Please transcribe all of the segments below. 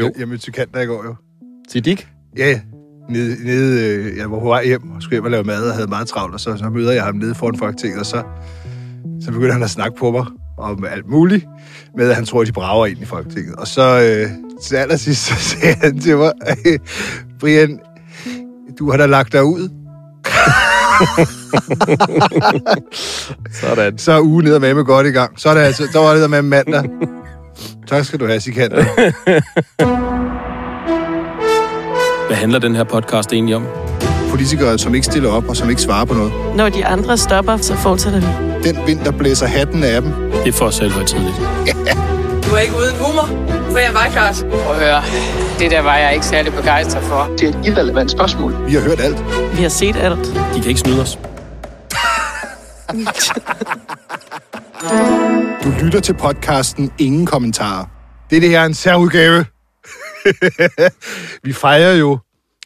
Jo. Jeg, mødte Sikander i går jo. Siddik? Ja, ja. Nede, nede, øh, jeg var på vej hjem og skulle hjem og lave mad og havde meget travlt, og så, så møder jeg ham nede foran Folketinget, og så, så begynder han at snakke på mig om alt muligt, med at han tror, at de brager ind i Folketinget. Og så øh, til allersidst, så sagde han til mig, Brian, du har da lagt dig ud. Sådan. Så er ugen ned med med godt i gang. Så er det altså, der var det der med mandag. Tak skal du have, Sikander. Hvad handler den her podcast egentlig om? Politikere, som ikke stiller op og som ikke svarer på noget. Når de andre stopper, så fortsætter vi. Den vind, der blæser hatten af dem. Det er for selv højtidligt. Du er ikke uden humor, for jeg var klart. Prøv at høre, det der var jeg ikke særlig begejstret for. Det er et irrelevant spørgsmål. Vi har hørt alt. Vi har set alt. De kan ikke snyde os. Du lytter til podcasten Ingen Kommentarer. Det, det her er en særudgave. Vi fejrer jo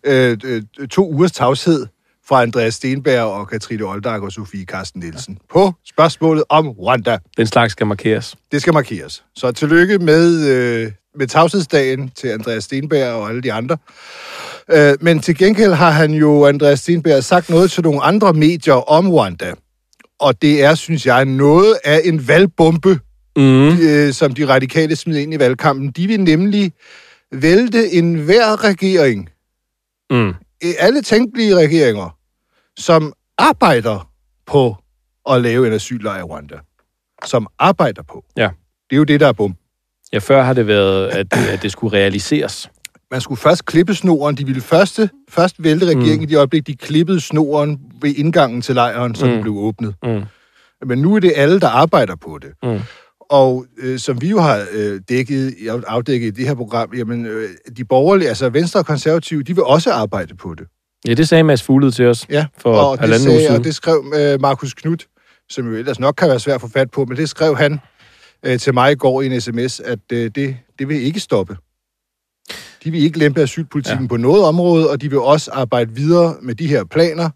øh, øh, to ugers tavshed fra Andreas Stenberg og Katrine Oldag og Sofie Carsten Nielsen på spørgsmålet om Rwanda. Den slags skal markeres. Det skal markeres. Så tillykke med, øh, med tavshedsdagen til Andreas Stenberg og alle de andre. Øh, men til gengæld har han jo, Andreas Stenberg, sagt noget til nogle andre medier om Rwanda. Og det er, synes jeg, noget af en valgbombe, Mm. øh, som de radikale smider ind i valgkampen. De vil nemlig vælte enhver regering, Mm. alle tænkelige regeringer, som arbejder på at lave en asyllejr i Rwanda. Som arbejder på. Ja. Det er jo det, der er bum. Ja, før har det været, at, at det skulle realiseres. Man skulle først klippe snoren. De ville første, først vælte regeringen mm. i de øjeblik, de klippede snoren ved indgangen til lejren, så mm. den blev åbnet. Mm. Men nu er det alle, der arbejder på det. Mm. Og øh, som vi jo har øh, dækket, afdækket i det her program, jamen, øh, de borgerlige, altså Venstre og Konservative, de vil også arbejde på det. Ja, det sagde Mads Fuglede til os Ja, for og det, uge sagde, siden. og det skrev øh, Markus Knudt, som jo ellers nok kan være svært at få fat på, men det skrev han øh, til mig i går i en sms, at øh, det, det vil ikke stoppe. De vil ikke lempe asylpolitikken ja. på noget område, og de vil også arbejde videre med de her planer,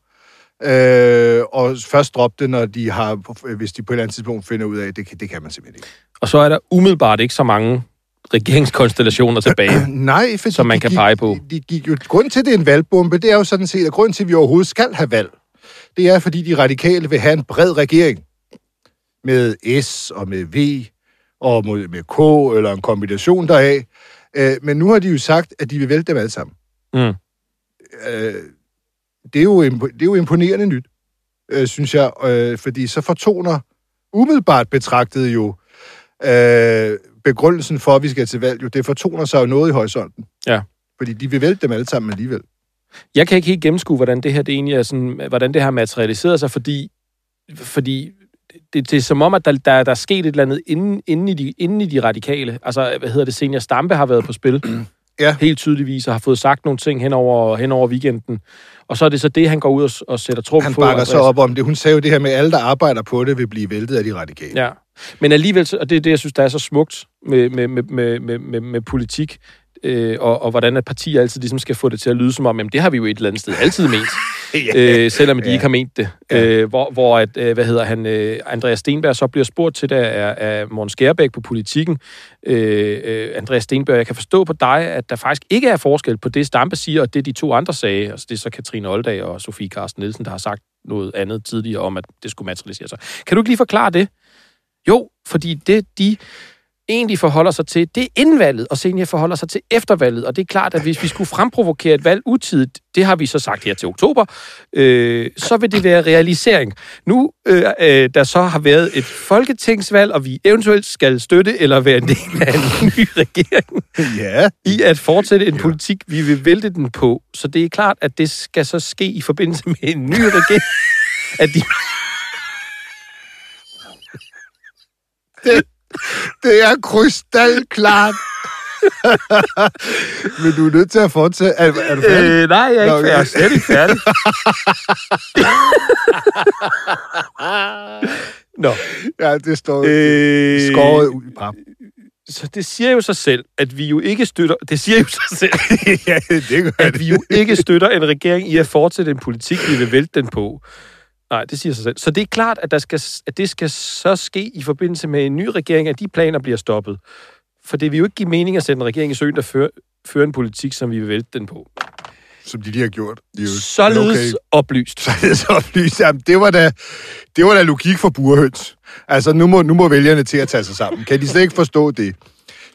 øh, og først droppe det, når de har, hvis de på et eller andet tidspunkt finder ud af, at det, kan- det kan man simpelthen ikke. Og så er der umiddelbart ikke så mange regeringskonstellationer tilbage. Nej, fordi Som man kan gik, pege på. De, de gik jo, grunden til, at det er en valgbombe, det er jo sådan set, at grunden til, at vi overhovedet skal have valg, det er, fordi de radikale vil have en bred regering med S og med V og med, med K, eller en kombination deraf. Øh, men nu har de jo sagt, at de vil vælte dem alle sammen. Mm. Øh, det, er jo, det er jo imponerende nyt, øh, synes jeg, øh, fordi så fortoner umiddelbart betragtet jo øh, begrundelsen for, at vi skal til valg, jo, det fortoner sig jo noget i horisonten. Ja. Fordi de vil vælte dem alle sammen alligevel. Jeg kan ikke helt gennemskue, hvordan det her det egentlig er sådan, hvordan det har materialiseret sig, fordi, fordi det, det er som om, at der, der, der er sket et eller andet inden, inden, i de, inden i de radikale. Altså, hvad hedder det, Senior Stampe har været på spil. Ja. Helt tydeligvis, og har fået sagt nogle ting hen over, hen over weekenden. Og så er det så det, han går ud og, og sætter trum Han på. bakker så op om det. Hun sagde jo det her med, at alle, der arbejder på det, vil blive væltet af de radikale. Ja. Men alligevel, og det er det, jeg synes, der er så smukt med, med, med, med, med, med, med politik, øh, og, og hvordan at partier altid ligesom skal få det til at lyde som om, jamen det har vi jo et eller andet sted altid ment, øh, selvom de Ja. ikke har ment det. Ja. Øh, hvor, hvor at, øh, hvad hedder han, øh, Andreas Stenberg så bliver spurgt til det af, af Morten Skærbæk på politikken. Øh, øh, Andreas Stenberg, jeg kan forstå på dig, at der faktisk ikke er forskel på det, Stampe siger, og det de to andre sagde. Altså det er så Katrine Oldag og Sofie Carsten Nielsen, der har sagt noget andet tidligere om, at det skulle materialisere sig. Kan du ikke lige forklare det? Jo, fordi det, de egentlig forholder sig til, det er indvalget, og senior forholder sig til eftervalget. Og det er klart, at hvis vi skulle fremprovokere et valg utidigt, det har vi så sagt her til oktober, øh, så vil det være realisering. Nu, øh, øh, der så har været et folketingsvalg, og vi eventuelt skal støtte eller være en del af en ny regering, ja. i at fortsætte en politik, vi vil vælte den på. Så det er klart, at det skal så ske i forbindelse med en ny regering, at de Det er krystalklart. Men du er nødt til at fortsætte. Er, er du færdig? Øh, nej, jeg er, ikke, okay. jeg er slet ikke færdig. Nå. Ja, det står Øh, skåret ud i pap. Så det siger jo sig selv, at vi jo ikke støtter... Det siger jo sig selv, ja, det gør at vi jo ikke støtter en regering i at fortsætte en politik, vi vil vælte den på. Nej, det siger sig selv. Så det er klart, at, der skal, at det skal så ske i forbindelse med en ny regering, at de planer bliver stoppet. for det vil jo ikke give mening at sætte en regering i søen, der fører, fører en politik, som vi vil vælte den på. Som de lige har gjort. Det er jo, Således okay. oplyst. Således oplyst. Jamen, det var da, det var da logik for burhøns. Altså, nu må, nu må vælgerne til at tage sig sammen. Kan de slet ikke forstå det?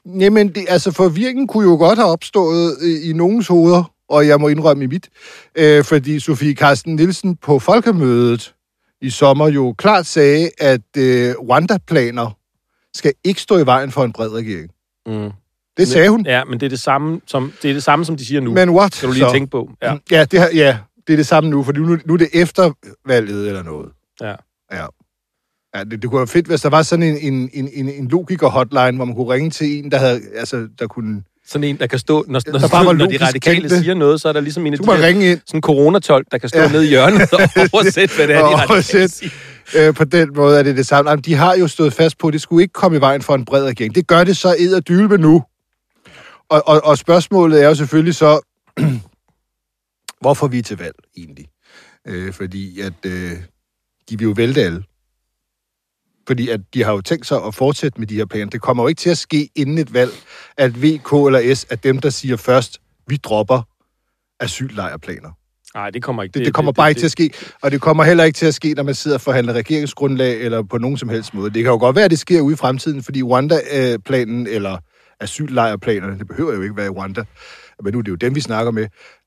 Jamen, det, altså, forvirringen kunne jo godt have opstået øh, i nogens hoveder, og jeg må indrømme i mit, øh, fordi Sofie Carsten Nielsen på folkemødet i sommer jo klart sagde, at øh, Rwanda-planer skal ikke stå i vejen for en bred regering. Mm. Det sagde hun. Ja, men det er det samme, som, det er det samme, som de siger nu. Men what? skal du lige så? tænke på. Ja. Ja, det, her, ja, det er det samme nu, for nu, nu er det efter valget eller noget. Ja. Ja. Ja, det, det kunne være fedt, hvis der var sådan en, en, en, en, en logiker-hotline, hvor man kunne ringe til en, der havde, altså, der kunne... Sådan en, der kan stå, når, når, Der bare var når de radikale kendte. siger noget, så er der ligesom en af Så de kunne man her, ringe ind sådan en coronatolk, der kan stå Ja. nede i hjørnet og oversætte, hvad det er, de radikale siger. øh, på den måde, er det det samme. Jamen, de har jo stået fast på, at det skulle ikke komme i vejen for en bred regering. Det gør det så ed og dylbe nu. Og, og, og spørgsmålet er jo selvfølgelig så, hvorfor vi er til valg egentlig? Øh, fordi at øh, de vil jo vælte alle. Fordi at de har jo tænkt sig at fortsætte med de her planer. Det kommer jo ikke til at ske inden et valg, at VK eller S er dem, der siger først, vi dropper asyllejrplaner. Nej, det kommer ikke. Det, det kommer bare ikke til at ske, og det kommer heller ikke til at ske, når man sidder og forhandler regeringsgrundlag eller på nogen som helst måde. Det kan jo godt være, at det sker ude i fremtiden, fordi Rwanda-planen eller asyllejrplanerne, det behøver jo ikke være i Rwanda, men nu er det jo dem, vi snakker med.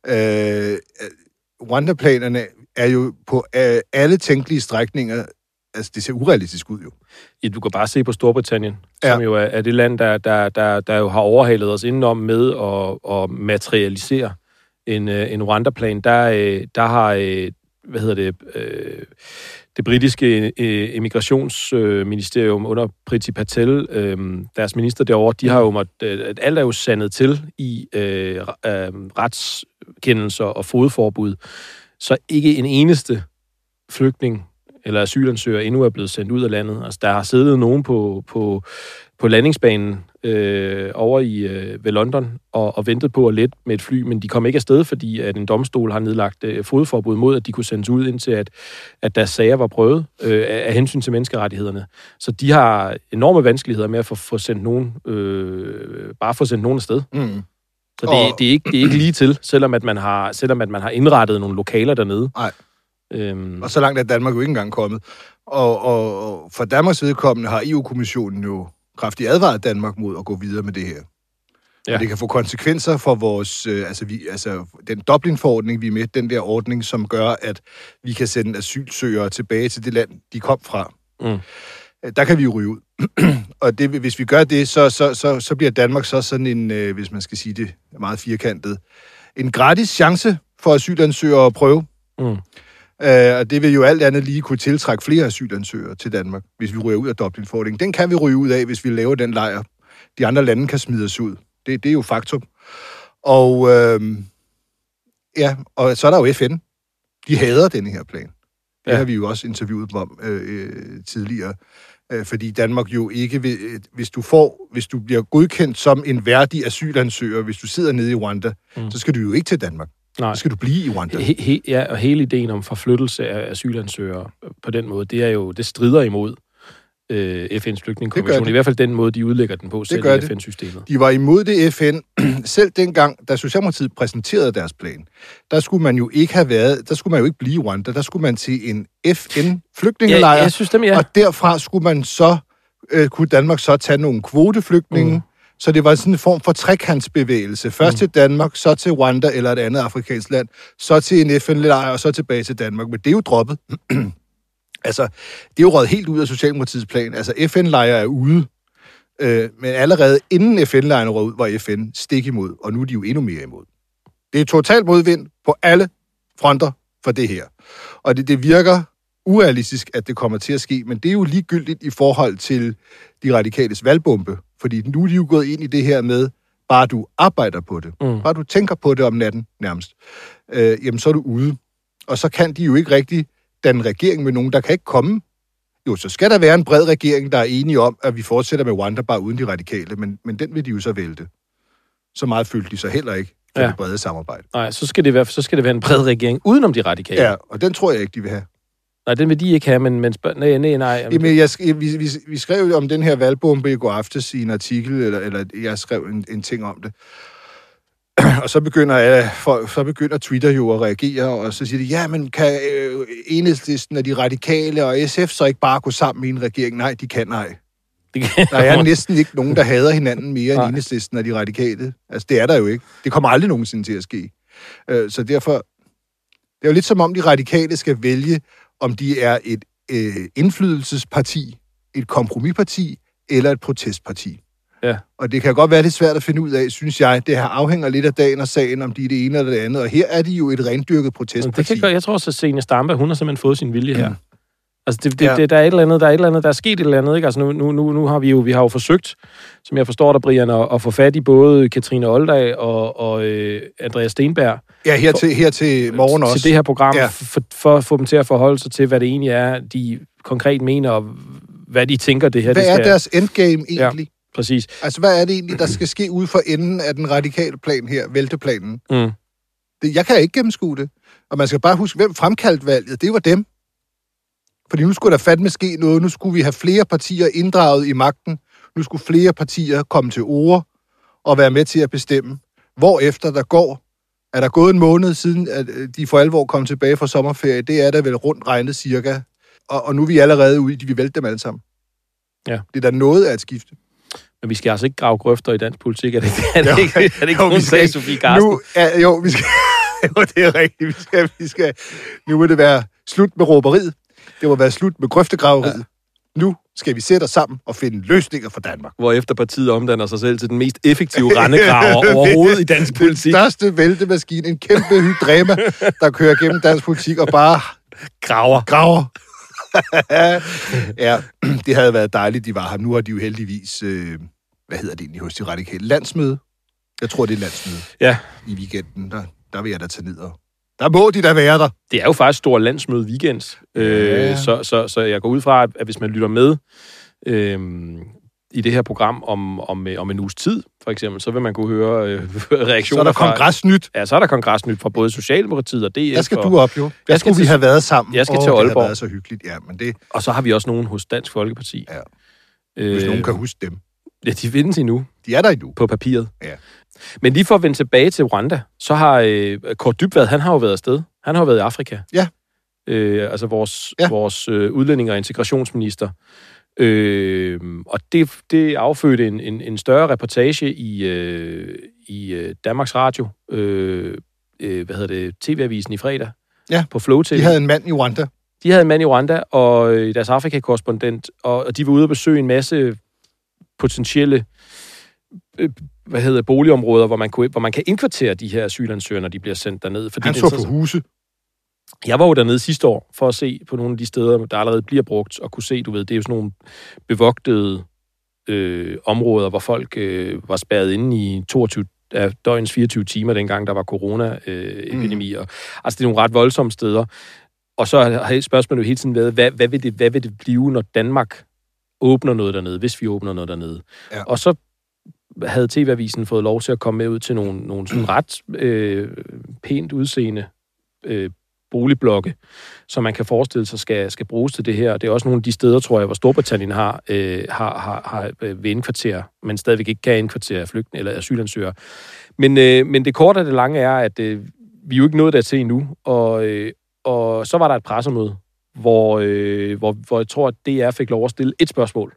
Øh, Rwanda-planerne er jo på øh, alle tænkelige strækninger, altså det ser urealistisk ud jo. Ja, du kan bare se på Storbritannien, Ja. som jo er, er det land, der, der, der, der jo har overhalet os indenom med at, at materialisere en, øh, en Rwanda-plan. Der, øh, der har, øh, hvad hedder det, øh, det britiske øh, immigrationsministerium under Priti Patel, øh, deres minister derovre, de har jo måttet, øh, alt er jo sandet til i øh, øh, retskendelser og fodforbud, så ikke en eneste flygtning eller asylansøger endnu er blevet sendt ud af landet. Altså, der har siddet nogen på, på, på landingsbanen øh, over i øh, ved London og, og ventet på at lette med et fly, men de kom ikke afsted, fordi at en domstol har nedlagt øh, fodforbud mod, at de kunne sendes ud, indtil at, at deres sager var prøvet øh, af, af hensyn til menneskerettighederne. Så de har enorme vanskeligheder med at få, få sendt nogen, øh, bare få sendt nogen afsted. Mm. Så det, Og- det, er ikke, det er ikke lige til, selvom at man har, selvom at man har indrettet nogle lokaler dernede. Nej. Øhm, Og så langt er Danmark jo ikke engang kommet. Og, og, og for Danmarks vedkommende har EU-kommissionen jo kraftigt advaret Danmark mod at gå videre med det her. Ja. Og det kan få konsekvenser for vores, øh, altså, vi, altså den Dublin-forordning, vi er med, den der ordning, som gør, at vi kan sende asylsøgere tilbage til det land, de kom fra. Mm. Øh, Der kan vi jo ryge ud. og det, hvis vi gør det, så, så, så, så bliver Danmark så sådan en, øh, hvis man skal sige det meget firkantet, en gratis chance for asylansøgere at prøve. Mm. Øh, og det vil jo alt andet lige kunne tiltrække flere asylansøgere til Danmark, hvis vi ryger ud af Dublin-forordningen. Den kan vi ryge ud af, hvis vi laver den lejr. De andre lande kan smide os ud. Det, det er jo faktum. Og øh, ja, og så er der jo FN. De hader denne her plan. Det Ja. har vi jo også interviewet dem om øh, øh, tidligere. Øh, fordi Danmark jo ikke vil, øh, hvis du får, hvis du bliver godkendt som en værdig asylansøger, hvis du sidder nede i Rwanda. Mm. så skal du jo ikke til Danmark. Nej. Så skal du blive i Rwanda. He, he, ja, og hele ideen om forflyttelse af asylansøgere på den måde, det er jo, det strider imod øh, FN's Det flygtningekonvention. det. I hvert fald den måde, de udlægger den på, selv gør i det. FN-systemet. De var imod det FN. Selv dengang, da Socialdemokratiet præsenterede deres plan, der skulle man jo ikke have været, der skulle man jo ikke blive i Rwanda, der skulle man til en FN-flygtningelejr, Ja, jeg synes dem, ja. og derfra skulle man så, øh, kunne Danmark så tage nogle kvoteflygtninge, mm. Så det var sådan en form for trekantsbevægelse. Først mm. til Danmark, så til Rwanda eller et andet afrikansk land, så til en FN-lejr, og så tilbage til Danmark. Men det er jo droppet. altså, det er jo røget helt ud af Socialdemokratiets plan. Altså, FN-lejre er ude. Øh, men allerede inden FN-lejren røg ud, var FN stik imod, og nu er de jo endnu mere imod. Det er totalt modvind på alle fronter for det her. Og det, det virker urealistisk, at det kommer til at ske, men det er jo ligegyldigt i forhold til de radikales valgbombe, fordi nu er de jo gået ind i det her med, bare du arbejder på det, Mm. bare du tænker på det om natten nærmest, øh, jamen så er du ude. Og så kan de jo ikke rigtig danne regering med nogen, der kan ikke komme. Jo, så skal der være en bred regering, der er enige om, at vi fortsætter med Rwanda bare uden de radikale, men, men den vil de jo så vælte. Så meget følte de så heller ikke for. Ja. det brede samarbejde. Nej, så skal, det være, så skal det være en bred regering udenom de radikale. Ja, og den tror jeg ikke, de vil have. Nej, den vil de ikke have, men, men spørg... nej, nej, nej. Jamen, jeg, vi, vi, vi skrev jo om den her valgbombe i går aftes i en artikel, eller, eller jeg skrev en, en ting om det. Og så begynder, øh, folk, så begynder Twitter jo at reagere, og så siger de, ja, men kan øh, enhedslisten af de radikale og SF så ikke bare gå sammen i en regering? Nej, de kan nej. Det kan... Der er næsten ikke nogen, der hader hinanden mere end enhedslisten af de radikale. Altså, det er der jo ikke. Det kommer aldrig nogensinde til at ske. Øh, så derfor, det er jo lidt som om de radikale skal vælge, om de er et øh, indflydelsesparti, et kompromisparti eller et protestparti. Ja. Og det kan godt være lidt svært at finde ud af, synes jeg. Det her afhænger lidt af dagen og sagen, om de er det ene eller det andet. Og her er de jo et rendyrket protestparti. Det kan gøre, jeg tror også, at Senior Stampe, hun har simpelthen fået sin vilje her. Altså, det, det, Ja. ja. det, der er et eller andet, der er et eller andet, der er sket et eller andet, ikke? Altså, nu, nu, nu, nu har vi jo, vi har jo forsøgt, som jeg forstår dig, Brian, at, at få fat i både Katrine Oldag og, og øh, Andreas Stenberg Ja, her til, her til morgen også. til det her program, Ja. ja. for, for at få dem til at forholde sig til, hvad det egentlig er, de konkret mener, og hvad de tænker, det her Hvad det er skal... deres endgame egentlig? Præcis. Altså, hvad er det egentlig, der skal ske ude for enden af den radikale plan her, vælteplanen? Mm. Det, jeg kan ikke gennemskue det. Og man skal bare huske, hvem fremkaldte valget? Det var dem. Fordi nu skulle der fandme ske noget. Nu skulle vi have flere partier inddraget i magten. Nu skulle flere partier komme til ord og være med til at bestemme. Hvorefter der går, er der gået en måned siden, at øh, de for alvor kom tilbage fra sommerferie. Det er der vel rundt regnet cirka. Og, og nu er vi allerede ude i, de vi vælte dem alle sammen. Ja. Det er da noget af et skifte. Men vi skal altså ikke grave grøfter i dansk politik. Er det, er det, ikke, er det ikke jo, skal sag. Sofie Carsten? Nu er, jo, vi skal, jo, det er rigtigt. Vi skal, vi skal, nu må det være slut med råberiet. Det må være slut med grøftegraveriet. Ja. Nu skal vi sætte os sammen og finde løsninger for Danmark. hvor efter partiet omdanner sig selv til den mest effektive rendegraver overhovedet i dansk Den politik. største væltemaskine, en kæmpe hydrema, der kører gennem dansk politik og bare Graver. graver. ja, det havde været dejligt, de var her. Nu har de jo heldigvis, øh, hvad hedder det egentlig hos de radikale, landsmøde. Jeg tror, det er landsmøde Ja, i weekenden. Der, der vil jeg da tage ned og... Der må de da være der. det er jo faktisk stor landsmøde weekend. Ja. Øh, så, så, så jeg går ud fra, at hvis man lytter med øh, i det her program om, om, øh, om en uges tid, for eksempel, så vil man kunne høre øh, reaktioner Så er der fra... kongresnyt. Ja, så er der kongresnyt fra både Socialdemokratiet og DF. Der skal og, du op, jo. Der Jeg skulle vi til- have været sammen. Jeg skal til Det Aalborg. har været så hyggeligt. Ja, men det, og så har vi også nogen hos Dansk Folkeparti. Ja. Øh, hvis nogen kan huske dem. Ja, de findes endnu. De er der endnu. på papiret. Ja. Men lige for at vende tilbage til Rwanda, så har øh, Kort Dybvad, han har jo været afsted. Han har jo været i Afrika. Ja. Øh, altså vores, Ja. vores øh, udlænding- og integrationsminister. Øh, og det, det affødte en, en, en større reportage i, øh, i øh, Danmarks Radio, øh, øh, hvad hedder det, TV-avisen i fredag, Ja. på Flow TV. De havde en mand i Rwanda. De havde en mand i Rwanda, og øh, deres Afrika-korrespondent, og, og de var ude at besøge en masse potentielle øh, hvad hedder, boligområder, hvor man, kunne, hvor man kan indkvartere de her asylansøgere, når de bliver sendt derned. Fordi Han det så på huse. Jeg var jo dernede sidste år for at se på nogle af de steder, der allerede bliver brugt, og kunne se, du ved, det er jo sådan nogle bevogtede øh, områder, hvor folk øh, var spærret inde i 22 af døgnens 24 timer, dengang der var corona-epidemi. Mm. Altså, det er nogle ret voldsomme steder. Og så har spørgsmålet jo hele tiden været, hvad, hvad, vil det, hvad vil det blive, når Danmark åbner noget dernede, hvis vi åbner noget dernede? Ja. Og så havde TV-avisen fået lov til at komme med ud til nogle, nogle sådan ret øh, pænt udseende øh, boligblokke, som man kan forestille sig skal, skal bruges til det her. Det er også nogle af de steder, tror jeg, hvor Storbritannien har, øh, har, har, har øh, ved indkvarter, men stadigvæk ikke kan indkvartere flygtninge eller asylansøgere. Men, øh, men det korte af det lange er, at øh, vi er jo ikke nået dertil endnu, og, øh, og så var der et pressemøde, hvor, øh, hvor, hvor jeg tror, at DR fik lov at stille et spørgsmål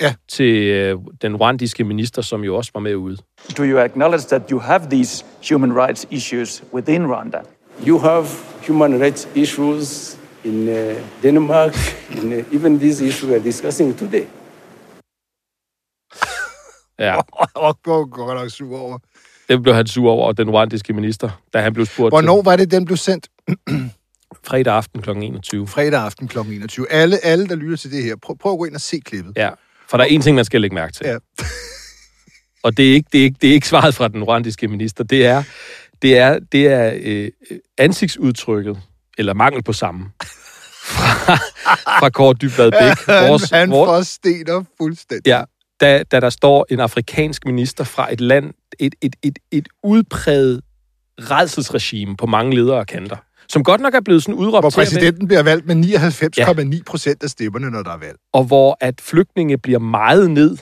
Ja. til øh, den rwandiske minister, som jo også var med ude. Do you acknowledge that you have these human rights issues within Rwanda? You have human rights issues in uh, Denmark, in uh, even this issue we are discussing today. Ja, Og går godt nok sur over. det blev han sur over, den rwandiske minister, da han blev spurgt Hvornår var det, den blev sendt? fredag aften kl. 21. Fredag aften kl. 21. Alle, alle, der lytter til det her, prøv, prøv at gå ind og se klippet. Ja, for der er en ting, man skal lægge mærke til. Ja. Og det er ikke, det er ikke, det er ikke svaret fra den rwandiske minister. Det er, det er, det er øh, ansigtsudtrykket, eller mangel på samme, fra, fra Kåre Dybvad Bæk. Vores, han, han forstener fuldstændig. ja, da, da der står en afrikansk minister fra et land, et, et, et, et udpræget redselsregime på mange ledere og kanter. Som godt nok er blevet sådan udråbt Hvor at præsidenten bliver valgt med 99,9 procent af stemmerne, når der er valg. og hvor at flygtninge bliver meget ned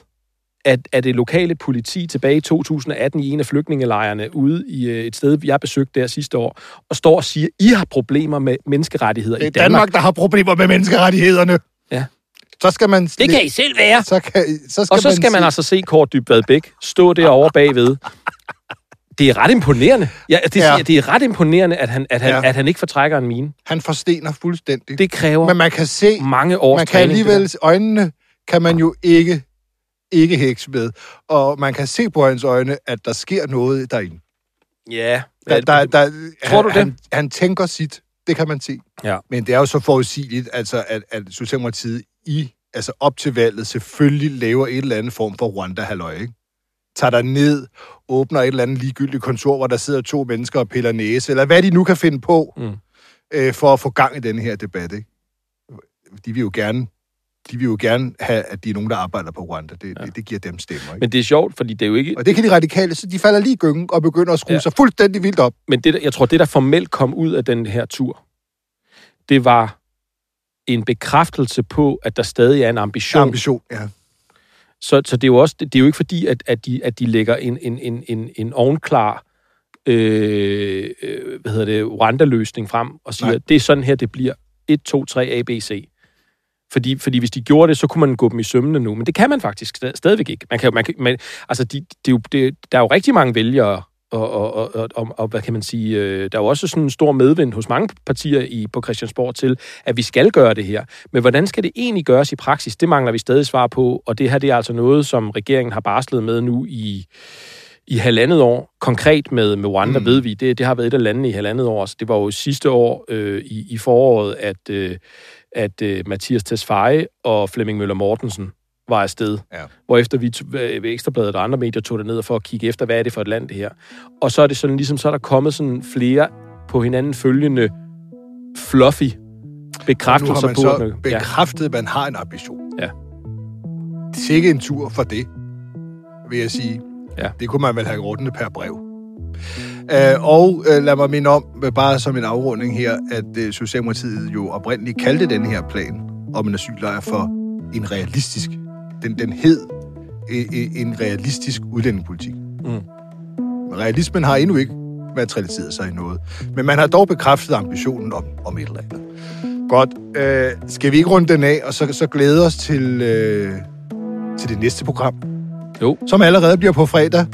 af, af det lokale politi tilbage i 2018 i en af flygtningelejrene ude i øh, et sted, jeg besøgte der sidste år, og står og siger, I har problemer med menneskerettigheder Det i er Danmark. Danmark, der har problemer med menneskerettighederne. Ja. Så skal man... Det kan I selv være! Så, kan, så skal Og så skal man se- altså se Kort Dybvad Bæk stå derovre bagved. Det er ret imponerende. Ja, det, Ja. det er ret imponerende, at han, at han, Ja. at han ikke fortrækker en mine. Han forstener fuldstændig. Det kræver Men man kan se, mange års man kan træning, alligevel, øjnene kan man jo ikke, ikke hekse med. Og man kan se på hans øjne, at der sker noget derinde. der. Ja. Der, der, der, Tror du han, det? Han, han tænker sit, det kan man se. Ja. Men det er jo så forudsigeligt, altså, at, at Socialdemokratiet i, altså op til valget selvfølgelig laver et eller andet form for Rwanda-halløj, ikke? Tager der ned, åbner et eller andet ligegyldigt kontor, hvor der sidder to mennesker og piller næse, eller hvad de nu kan finde på, Mm. øh, for at få gang i den her debat, ikke? De vil jo gerne de vil jo gerne have, at de er nogen, der arbejder på Rwanda. Det, ja. det, det giver dem stemmer. Ikke? Men det er sjovt, fordi det er jo ikke... Og det kan de radikale, så de falder lige i gyngen og begynder at skrue ja. Ja. sig fuldstændig vildt op. Men det, jeg tror, det, der formelt kom ud af den her tur, det var en bekræftelse på, at der stadig er en ambition. Ambition, ja. Så, så det er jo også det er jo ikke fordi, at, at, de, at de lægger en, en, en, en, en ovenklar øh, øh, hvad hedder det, Rwanda-løsning frem og siger, Nej. at det er sådan her, det bliver 1, 2, 3, A, B, C. Fordi, fordi hvis de gjorde det, så kunne man gå dem i sømmene nu. Men det kan man faktisk sta- stadigvæk ikke. Man kan, man kan, man, altså, de, det er jo, det, der er jo rigtig mange vælgere, og, og, og, og, og, hvad kan man sige, øh, der er jo også sådan en stor medvind hos mange partier i, på Christiansborg til, at vi skal gøre det her. Men hvordan skal det egentlig gøres i praksis? Det mangler vi stadig svar på, og det her det er altså noget, som regeringen har barslet med nu i, i halvandet år. Konkret med, med Rwanda mm. ved vi, det, det har været et af landene i halvandet år. Så det var jo sidste år øh, i, i foråret, at, øh, at øh, Mathias Tesfaye og Flemming Møller Mortensen var afsted. Ja. Hvorefter vi ved Ekstrabladet og andre medier tog det ned for at kigge efter, hvad er det for et land, det her. Og så er det sådan, ligesom så er der kommet sådan flere på hinanden følgende fluffy Nu bekræftelser har på, så at man- ja. bekræftet, at man har en ambition. Ja. Det er ikke en tur for det, vil jeg sige. Ja. Det kunne man vel have ordnet per brev. Uh, og uh, lad mig minde om, øh, bare som en afrunding her, at uh, Socialdemokratiet jo oprindeligt kaldte den her plan om en asyllejr for en realistisk. Den, den hed øh, øh, en realistisk udlændingepolitik. Mm. Realismen har endnu ikke materialiseret sig i noget. Men man har dog bekræftet ambitionen om, om et eller andet. Godt. Øh, skal vi ikke runde den af, og så, så glæde os til, øh, til det næste program? Jo. Som allerede bliver på fredag.